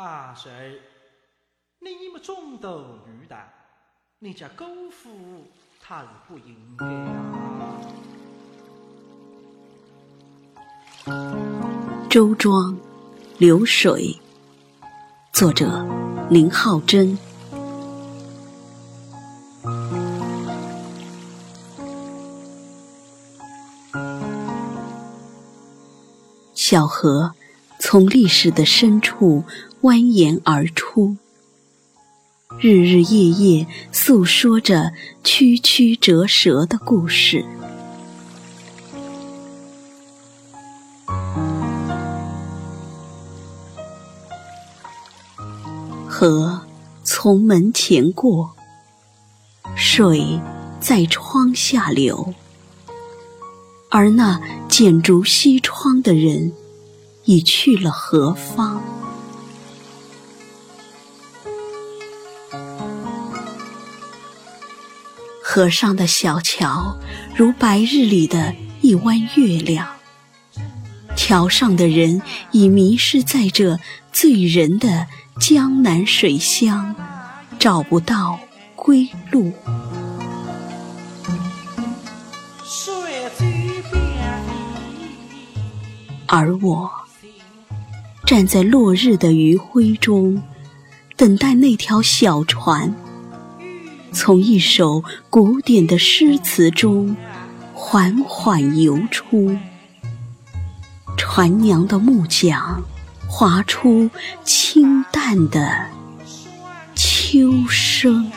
阿谁？你们中斗女的，你家姑父他是不应该啊。周庄流水，作者林浩真。小河从历史的深处蜿蜒而出，日日夜夜诉说着曲曲折折的故事。河从门前过，水在窗下流。而那剪烛西窗的人，已去了何方？河上的小桥，如白日里的一弯月亮。桥上的人已迷失在这醉人的江南水乡，找不到归路。而我站在落日的余晖中，等待那条小船从一首古典的诗词中缓缓游出。船娘的木桨划出清淡的秋声。